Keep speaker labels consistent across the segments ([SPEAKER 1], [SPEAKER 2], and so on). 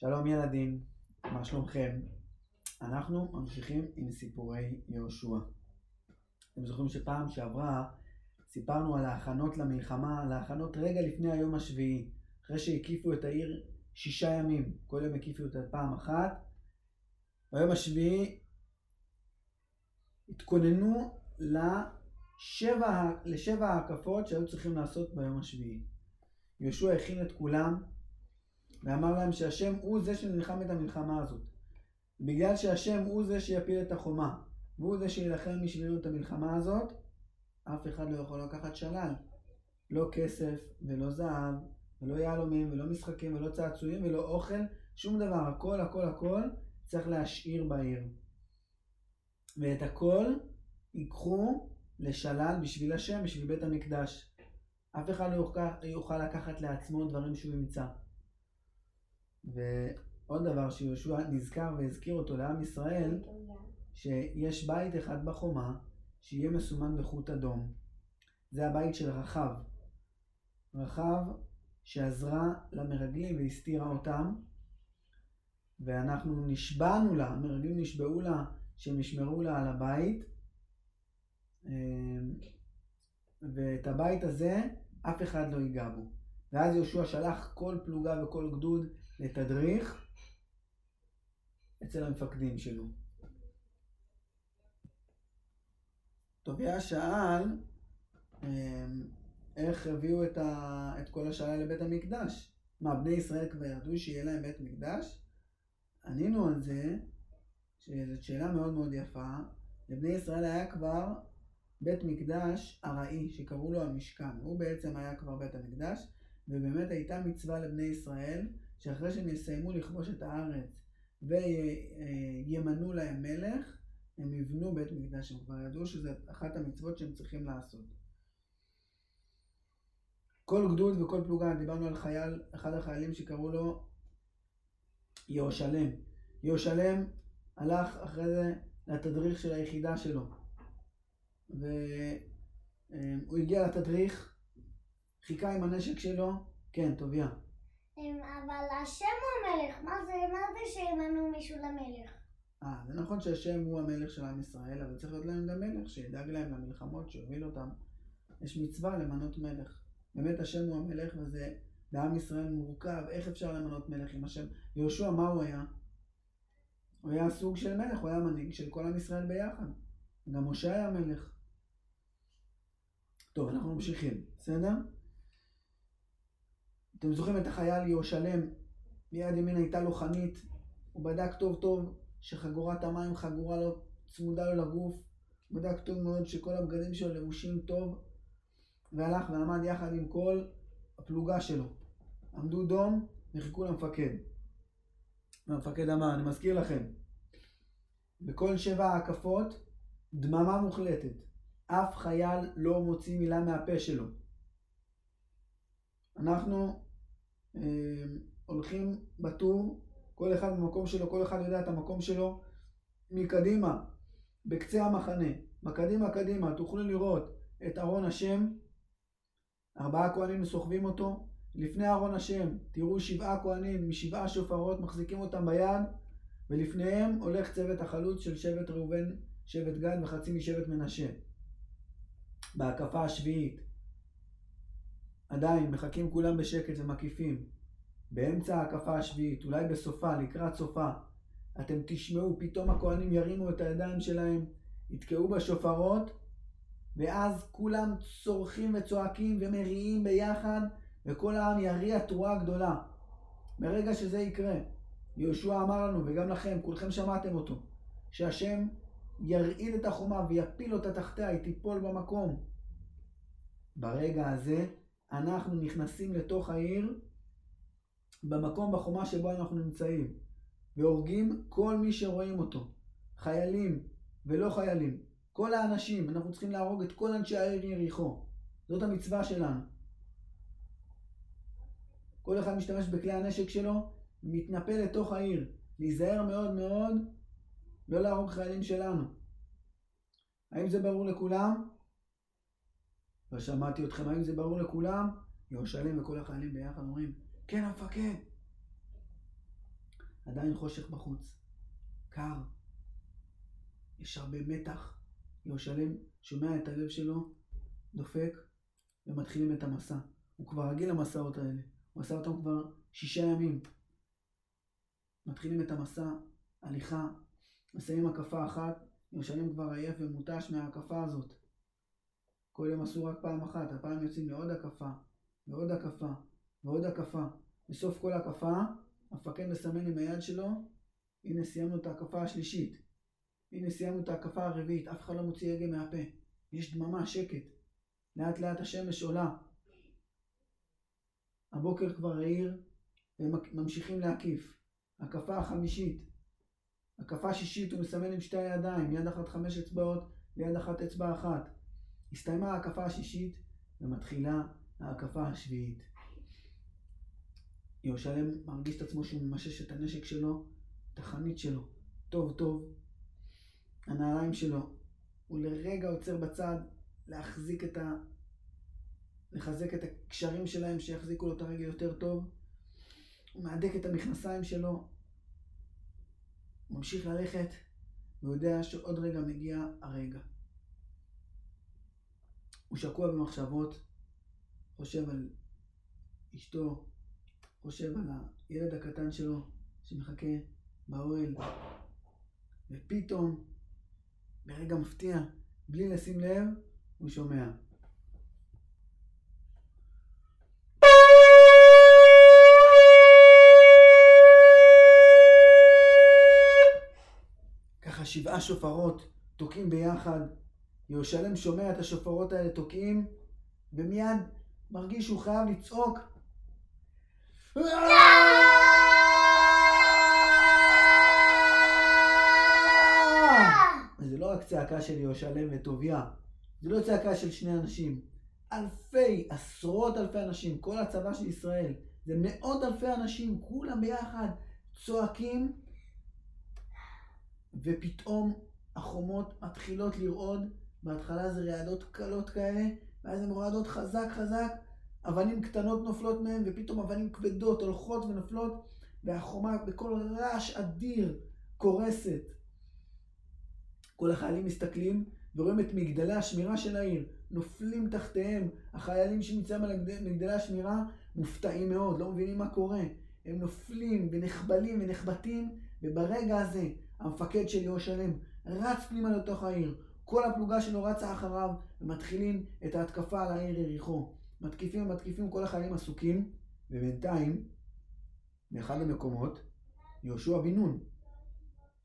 [SPEAKER 1] שלום ילדים, מה שלומכם? אנחנו ממשיכים עם סיפורי יהושע. אתם זוכרים שפעם שעברה סיפרנו על ההכנות למלחמה, על ההכנות רגע לפני היום השביעי, אחרי שהקיפו את העיר שישה ימים, כל יום הקיפו אותה פעם אחת. ביום השביעי התכוננו לשבע, ההקפות שהיו צריכים לעשות ביום השביעי. יהושע הכין את כולם ואמר להם שהשם הוא זה שנלחם את המלחמה הזאת. בגלל שהשם הוא זה שיפיל את החומה, והוא זה שיילחם בשבילנו את המלחמה הזאת, אף אחד לא יכול לקחת שלל. לא כסף, ולא זהב, ולא יהלומים, ולא משחקים, ולא צעצועים, ולא אוכל, שום דבר. הכל, הכל, הכל צריך להשאיר בעיר. ואת הכל ייקחו לשלל בשביל השם, בשביל בית המקדש. אף אחד לא יוכל לקחת לעצמו דברים שהוא ימצא. ועוד דבר שיהושע נזכר והזכיר אותו לעם ישראל, שיש בית אחד בחומה שיהיה מסומן בחוט אדום. זה הבית של רחב. רחב שעזרה למרגלים והסתירה אותם, ואנחנו נשבענו לה, המרגלים נשבעו לה שהם ישמרו לה על הבית, אמ, ואת הבית הזה אף אחד לא ייגע בו. ואז יהושע שלח כל פלוגה וכל גדוד לתדריך אצל המפקדים שלו. טוביה שאל אמ, איך הביאו את, ה... את כל השאלה לבית המקדש. מה, בני ישראל כבר ידעו שיהיה להם בית מקדש? ענינו על זה, שזאת שאלה מאוד מאוד יפה. לבני ישראל היה כבר בית מקדש ארעי, שקראו לו המשכן. הוא בעצם היה כבר בית המקדש, ובאמת הייתה מצווה לבני ישראל, שאחרי שהם יסיימו לכבוש את הארץ וימנו להם מלך, הם יבנו בית מקדש. הם כבר ידעו שזו אחת המצוות שהם צריכים לעשות. כל גדוד וכל פלוגה, דיברנו על חייל, אחד החיילים שקראו לו יהושלם. יהושלם הלך אחרי זה לתדריך של היחידה שלו. והוא הגיע לתדריך, חיכה עם הנשק שלו, כן, טוביה.
[SPEAKER 2] אבל השם הוא המלך, מה זה, מה זה שימנו מישהו למלך?
[SPEAKER 1] אה, זה נכון שהשם הוא המלך של עם ישראל, אבל צריך להיות להם גם מלך שידאג להם למלחמות, שיוביל אותם. יש מצווה למנות מלך. באמת השם הוא המלך וזה בעם ישראל מורכב, איך אפשר למנות מלך עם השם? יהושע, מה הוא היה? הוא היה סוג של מלך, הוא היה מנהיג של כל עם ישראל ביחד. גם משה היה מלך. טוב, אנחנו ממשיכים, בסדר? אתם זוכרים את החייל יהושלם, מיד ימין הייתה לו חנית, הוא בדק טוב טוב שחגורת המים חגורה לו, צמודה לו לגוף, הוא בדק טוב מאוד שכל הבגדים שלו לבושים טוב, והלך ועמד יחד עם כל הפלוגה שלו. עמדו דום וחיכו למפקד. והמפקד אמר, אני מזכיר לכם, בכל שבע ההקפות דממה מוחלטת. אף חייל לא מוציא מילה מהפה שלו. אנחנו הולכים בטור, כל אחד במקום שלו, כל אחד יודע את המקום שלו מקדימה, בקצה המחנה. מקדימה קדימה, תוכלו לראות את ארון השם, ארבעה כהנים סוחבים אותו, לפני ארון השם תראו שבעה כהנים משבעה שופרות מחזיקים אותם ביד, ולפניהם הולך צוות החלוץ של שבט ראובן, שבט גד וחצי משבט מנשה. בהקפה השביעית עדיין מחכים כולם בשקט ומקיפים. באמצע ההקפה השביעית, אולי בסופה, לקראת סופה, אתם תשמעו, פתאום הכהנים ירימו את הידיים שלהם, יתקעו בשופרות, ואז כולם צורכים וצועקים ומריעים ביחד, וכל העם יריע תרועה גדולה. ברגע שזה יקרה, יהושע אמר לנו, וגם לכם, כולכם שמעתם אותו, שהשם ירעיד את החומה ויפיל אותה תחתיה, היא תיפול במקום. ברגע הזה אנחנו נכנסים לתוך העיר, במקום בחומה שבו אנחנו נמצאים, והורגים כל מי שרואים אותו, חיילים ולא חיילים, כל האנשים, אנחנו צריכים להרוג את כל אנשי העיר יריחו. זאת המצווה שלנו. כל אחד משתמש בכלי הנשק שלו, מתנפל לתוך העיר. להיזהר מאוד מאוד, לא להרוג חיילים שלנו. האם זה ברור לכולם? לא שמעתי אתכם, האם זה ברור לכולם? יהושלם וכל החיילים ביחד אומרים, כן המפקד. עדיין חושך בחוץ. קר. יש הרבה מתח. ירושלם שומע את הלב שלו, דופק, ומתחילים את המסע. הוא כבר רגיל למסעות האלה. הוא עשה אותם כבר שישה ימים. מתחילים את המסע, הליכה, מסיים הקפה אחת, ירושלים כבר עייף ומותש מההקפה הזאת. כל יום עשו רק פעם אחת, הפעם יוצאים לעוד הקפה, ועוד הקפה, ועוד הקפה. בסוף כל הקפה, המפקד מסמן עם היד שלו, הנה סיימנו את ההקפה השלישית. הנה סיימנו את ההקפה הרביעית, אף אחד לא מוציא הגה מהפה. יש דממה, שקט. לאט לאט השמש עולה. הבוקר כבר העיר, והם ממשיכים להקיף. הקפה החמישית. הקפה שישית הוא מסמן עם שתי הידיים, יד אחת חמש אצבעות ויד אחת אצבע אחת. הסתיימה ההקפה השישית ומתחילה ההקפה השביעית. ירושלם מרגיש את עצמו שהוא ממשש את הנשק שלו, את החנית שלו, טוב טוב. הנעליים שלו, הוא לרגע עוצר בצד להחזיק את ה... לחזק את הקשרים שלהם שיחזיקו לו את הרגל יותר טוב. הוא מהדק את המכנסיים שלו, ממשיך ללכת, ויודע שעוד רגע מגיע הרגע. הוא שקוע במחשבות, חושב על אשתו, חושב על הילד הקטן שלו שמחכה באוהל, ופתאום, ברגע מפתיע, בלי לשים לב, הוא שומע. שבעה שופרות תוקעים ביחד. ירושלם שומע את השופרות האלה תוקעים, ומיד מרגיש שהוא חייב לצעוק. זה לא רק צעקה של ירושלם וטוביה, זה לא צעקה של שני אנשים. אלפי, עשרות אלפי אנשים, כל הצבא של ישראל, זה מאות אלפי אנשים, כולם ביחד צועקים ופתאום החומות מתחילות לרעוד, בהתחלה זה רעדות קלות כאלה, ואז הן רועדות חזק חזק, אבנים קטנות נופלות מהן, ופתאום אבנים כבדות הולכות ונופלות, והחומה בקול רעש אדיר קורסת. כל החיילים מסתכלים ורואים את מגדלי השמירה של העיר, נופלים תחתיהם. החיילים שנמצאים על מגדלי השמירה מופתעים מאוד, לא מבינים מה קורה. הם נופלים ונחבלים ונחבטים, וברגע הזה המפקד של ירושלם רץ פנימה לתוך העיר. כל הפלוגה שלו רצה אחריו, ומתחילים את ההתקפה על העיר יריחו. מתקיפים ומתקיפים, כל החיילים עסוקים, ובינתיים, באחד המקומות, יהושע בן נון.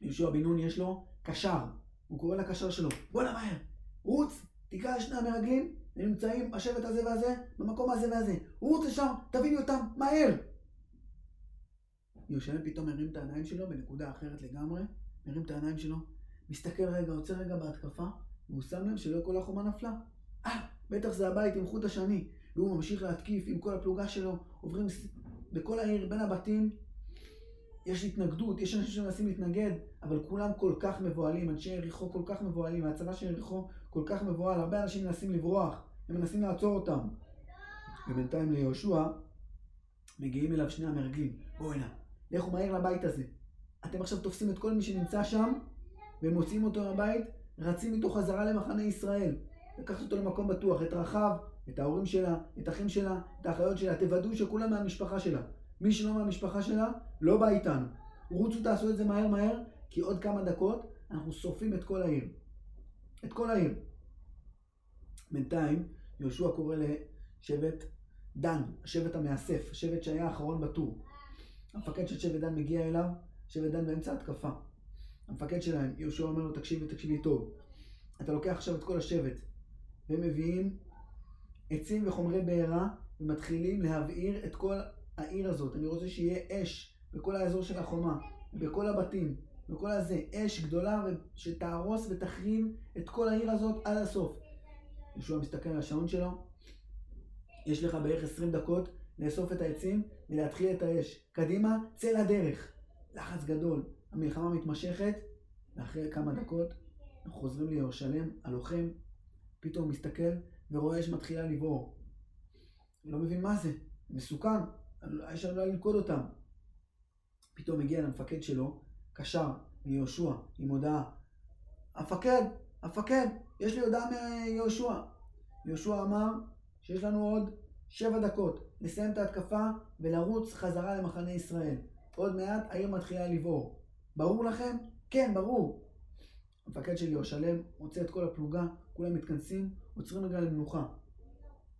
[SPEAKER 1] יהושע בן נון יש לו קשר. הוא קורא לקשר שלו, בוא נמהר, רוץ, תיקח את שני המרגלים, הם נמצאים בשבט הזה והזה, במקום הזה והזה. רוץ לשם, תביא לי אותם, מהר! ירושלים פתאום מרים את העיניים שלו בנקודה אחרת לגמרי, מרים את העיניים שלו, מסתכל רגע, עוצר רגע בהתקפה, והוא שם לב שלא כל החומה נפלה. אה, בטח זה הבית עם חוט השני. והוא ממשיך להתקיף עם כל הפלוגה שלו, עוברים בכל העיר, בין הבתים. יש התנגדות, יש אנשים שמנסים להתנגד, אבל כולם כל כך מבוהלים, אנשי יריחו כל כך מבוהלים, הצבא של יריחו כל כך מבוהל, הרבה אנשים מנסים לברוח, הם מנסים לעצור אותם. ובינתיים ליהושע מגיעים אליו שני המרגלים, בואו הנה, לכו מהר לבית הזה. אתם עכשיו תופסים את כל מי שנמצא שם, ומוציאים אותו מהבית, רצים איתו חזרה למחנה ישראל. לקחת אותו למקום בטוח, את רחב, את ההורים שלה, את אחים שלה, את האחיות שלה, תוודאו שכולם מהמשפחה שלה. מי שלא מהמשפחה שלה, לא בא איתנו. רוצו תעשו את זה מהר מהר, כי עוד כמה דקות אנחנו שורפים את כל העיר. את כל העיר. בינתיים, יהושע קורא לשבט דן, השבט המאסף, השבט שהיה האחרון בטור. המפקד של שבט דן מגיע אליו, שבט דן באמצע התקפה. המפקד שלהם, יהושע אומר לו, תקשיבי, תקשיבי טוב. אתה לוקח עכשיו את כל השבט, והם מביאים עצים וחומרי בעירה, ומתחילים להבעיר את כל העיר הזאת. אני רוצה שיהיה אש בכל האזור של החומה, בכל הבתים, בכל הזה, אש גדולה שתהרוס ותחרים את כל העיר הזאת עד הסוף. יהושע מסתכל על השעון שלו, יש לך בערך 20 דקות לאסוף את העצים ולהתחיל את האש. קדימה, צא לדרך. לחץ גדול, המלחמה מתמשכת, ואחרי כמה דקות אנחנו חוזרים לירושלם, הלוחם פתאום מסתכל ורואה שמתחילה לבעור. לא מבין מה זה, מסוכן, האש עלולה ללכוד אותם. פתאום הגיע למפקד שלו, קשר מיהושע עם הודעה. המפקד, המפקד, יש לי הודעה מיהושע. יהושע אמר שיש לנו עוד שבע דקות לסיים את ההתקפה ולרוץ חזרה למחנה ישראל. עוד מעט העיר מתחילה לבעור. ברור לכם? כן, ברור. המפקד של יהושלם מוצא את כל הפלוגה, כולם מתכנסים, עוצרים רגע למנוחה.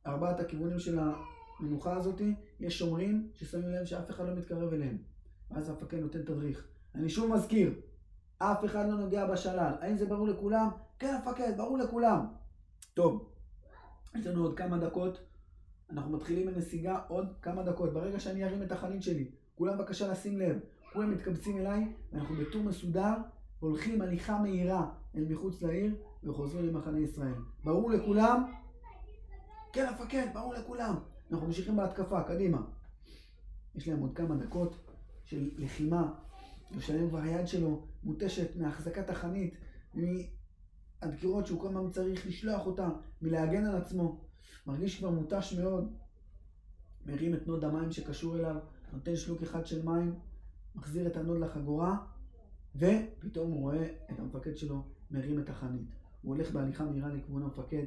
[SPEAKER 1] ארבעת הכיוונים של המנוחה הזאתי, יש שומרים ששמים לב שאף אחד לא מתקרב אליהם. ואז המפקד נותן תדריך. אני שוב מזכיר, אף אחד לא נוגע בשלל. האם זה ברור לכולם? כן, המפקד, ברור לכולם. טוב, יש לנו עוד כמה דקות. אנחנו מתחילים בנסיגה עוד כמה דקות. ברגע שאני ארים את החנית שלי, כולם בבקשה לשים לב. כולם מתקבצים אליי, ואנחנו בטור מסודר, הולכים הליכה מהירה אל מחוץ לעיר, וחוזרים למחנה ישראל. ברור לכולם? כן, המפקד, ברור לכולם. אנחנו ממשיכים בהתקפה, קדימה. יש להם עוד כמה דקות של לחימה. ירושלים כבר היד שלו מותשת מהחזקת החנית, מהדקירות שהוא כל הזמן צריך לשלוח אותה, מלהגן על עצמו. מרגיש כבר מותש מאוד. מרים את נוד המים שקשור אליו, נותן שלוק אחד של מים, מחזיר את הנוד לחגורה, ופתאום הוא רואה את המפקד שלו מרים את החנית. הוא הולך בהליכה מהירה לכיוון המפקד,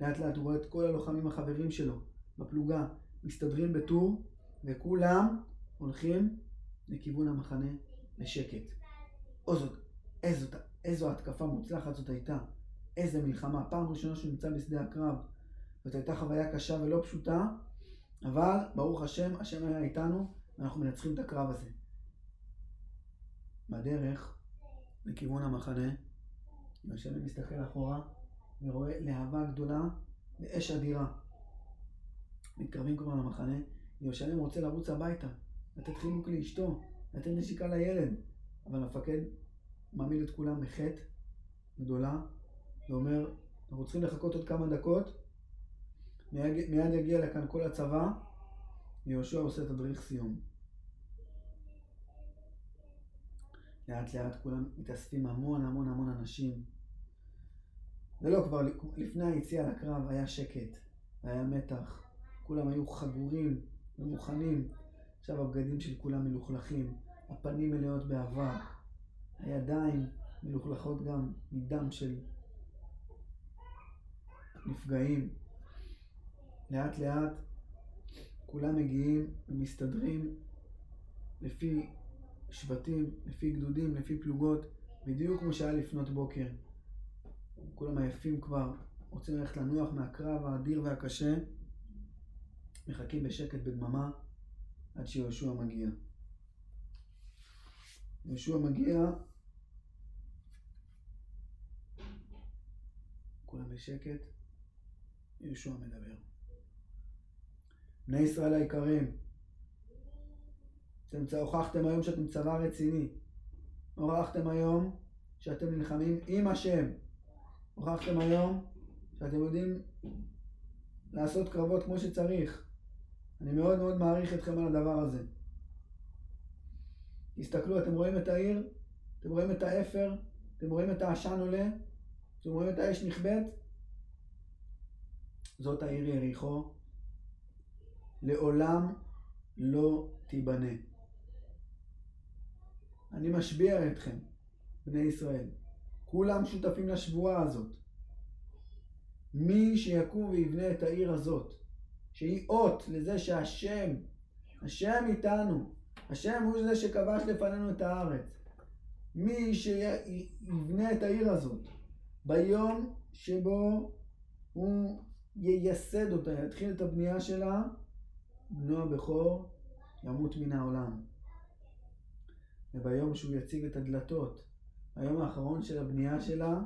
[SPEAKER 1] לאט לאט הוא רואה את כל הלוחמים החברים שלו בפלוגה מסתדרים בטור, וכולם הולכים לכיוון המחנה לשקט. או זאת, איזו, איזו התקפה מוצלחת זאת הייתה. איזה מלחמה. פעם ראשונה שהוא נמצא בשדה הקרב. זאת הייתה חוויה קשה ולא פשוטה, אבל ברוך השם, השם היה איתנו, ואנחנו מנצחים את הקרב הזה. בדרך לכיוון המחנה, יושב ומסתכל אחורה ורואה להבה גדולה ואש אדירה. מתקרבים כבר למחנה, ירושלים רוצה לרוץ הביתה, לתת חיבוק לאשתו, לתת נשיקה לילד, אבל המפקד מעמיד את כולם בחטא גדולה, ואומר, אנחנו צריכים לחכות עוד כמה דקות, מיד, מיד יגיע לכאן כל הצבא, ויהושע עושה תדריך סיום. לאט לאט כולם מתאספים המון המון המון אנשים. זה לא כבר, לפני היציאה לקרב היה שקט, היה מתח, כולם היו חגורים ומוכנים. עכשיו הבגדים של כולם מלוכלכים, הפנים מלאות בעבר, הידיים מלוכלכות גם מדם של נפגעים. לאט לאט כולם מגיעים ומסתדרים לפי שבטים, לפי גדודים, לפי פלוגות, בדיוק כמו שהיה לפנות בוקר. כולם עייפים כבר, רוצים ללכת לנוח מהקרב האדיר והקשה, מחכים בשקט בדממה עד שיהושע מגיע. יהושע מגיע, כולם בשקט, יהושע מדבר. בני ישראל היקרים, אתם הוכחתם היום שאתם צבא רציני. הוכחתם היום שאתם נלחמים עם השם. הוכחתם היום שאתם יודעים לעשות קרבות כמו שצריך. אני מאוד מאוד מעריך אתכם על הדבר הזה. תסתכלו, אתם רואים את העיר? אתם רואים את האפר? אתם רואים את העשן עולה? אתם רואים את האש נכבדת? זאת העיר יריחו. לעולם לא תיבנה. אני משביע אתכם, בני ישראל. כולם שותפים לשבועה הזאת. מי שיקום ויבנה את העיר הזאת, שהיא אות לזה שהשם, השם איתנו, השם הוא זה שכבש לפנינו את הארץ. מי שיבנה את העיר הזאת ביום שבו הוא ייסד אותה, יתחיל את הבנייה שלה, בנו הבכור ימות מן העולם. וביום שהוא יציב את הדלתות, היום האחרון של הבנייה שלה,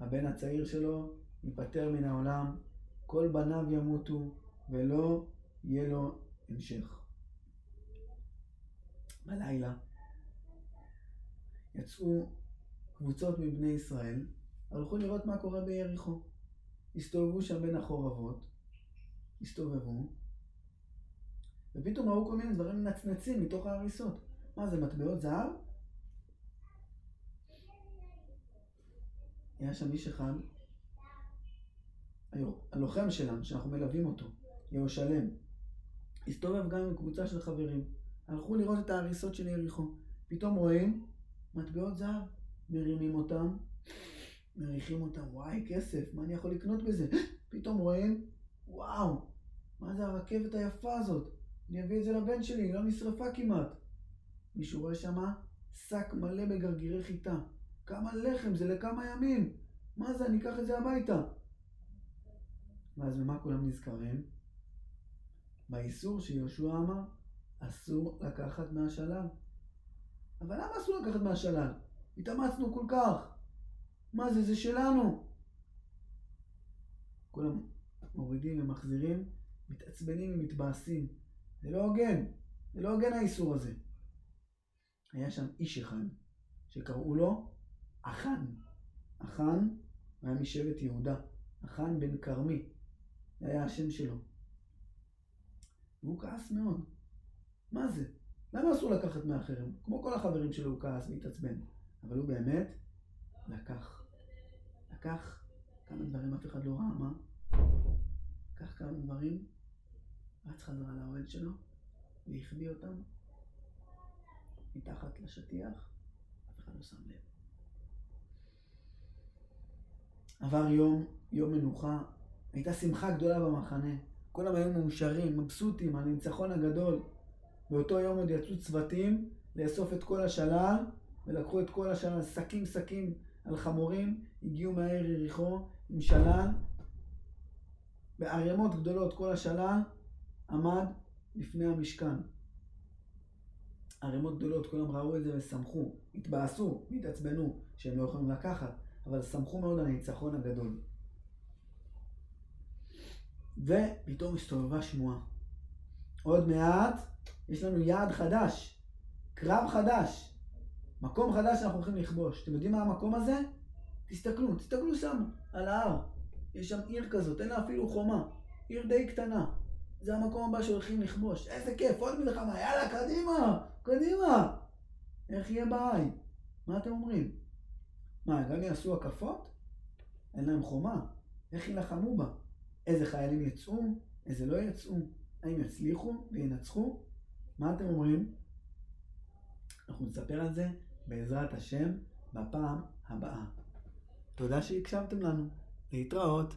[SPEAKER 1] הבן הצעיר שלו ייפטר מן העולם, כל בניו ימותו ולא יהיה לו המשך. בלילה יצאו קבוצות מבני ישראל, הלכו לראות מה קורה ביריחו. הסתובבו שם בין החורבות, הסתובבו, ופתאום ראו כל מיני דברים מנצנצים מתוך ההריסות. מה זה, מטבעות זהב? היה שם איש אחד, הלוחם שלנו, שאנחנו מלווים אותו, יהושלם, הסתובב גם עם קבוצה של חברים. הלכו לראות את ההריסות של יריחו. פתאום רואים מטבעות זהב, מרימים אותם, מריחים אותם, וואי, כסף, מה אני יכול לקנות בזה? פתאום רואים, וואו, מה זה הרכבת היפה הזאת? אני אביא את זה לבן שלי, היא לא נשרפה כמעט. מישהו רואה שמה שק מלא בגרגירי חיטה. כמה לחם, זה לכמה ימים. מה זה, אני אקח את זה הביתה. ואז במה כולם נזכרים? באיסור שיהושע אמר, אסור לקחת מהשלל. אבל למה אסור לקחת מהשלל? התאמצנו כל כך. מה זה, זה שלנו. כולם מורידים ומחזירים, מתעצבנים ומתבאסים. זה לא הוגן, זה לא הוגן האיסור הזה. היה שם איש אחד, שקראו לו אחן. אחן היה משבט יהודה. אחן בן כרמי. זה היה השם שלו. והוא כעס מאוד. מה זה? למה אסור לקחת מאחרים? כמו כל החברים שלו הוא כעס והתעצבן. אבל הוא באמת לקח. לקח כמה דברים, אף אחד לא ראה מה. לקח כמה דברים, רץ חזרה לאוהל שלו, והחביא אותם מתחת לשטיח, אף אחד לא שם לב. עבר יום, יום מנוחה, הייתה שמחה גדולה במחנה. כולם היו מאושרים, מבסוטים, על הניצחון הגדול. באותו יום עוד יצאו צוותים לאסוף את כל השלל, ולקחו את כל השלל, שקים שקים על חמורים, הגיעו מהעיר יריחו עם שלל. בערימות גדולות כל השלל עמד לפני המשכן. ערימות גדולות, כולם ראו את זה ושמחו, התבאסו, התעצבנו, שהם לא יכולים לקחת, אבל שמחו מאוד על הניצחון הגדול. ופתאום הסתובבה שמועה. עוד מעט יש לנו יעד חדש, קרב חדש, מקום חדש שאנחנו הולכים לכבוש. אתם יודעים מה המקום הזה? תסתכלו, תסתכלו שם, על ההר. יש שם עיר כזאת, אין לה אפילו חומה. עיר די קטנה. זה המקום הבא שהולכים לכבוש. איזה כיף, עוד מלחמה, יאללה, קדימה, קדימה. איך יהיה בעין? מה אתם אומרים? מה, גם יעשו הקפות? אין להם חומה. איך יילחמו בה? איזה חיילים יצאו? איזה לא יצאו? האם יצליחו וינצחו? מה אתם אומרים? אנחנו נספר על זה בעזרת השם בפעם הבאה. תודה שהקשבתם לנו. להתראות.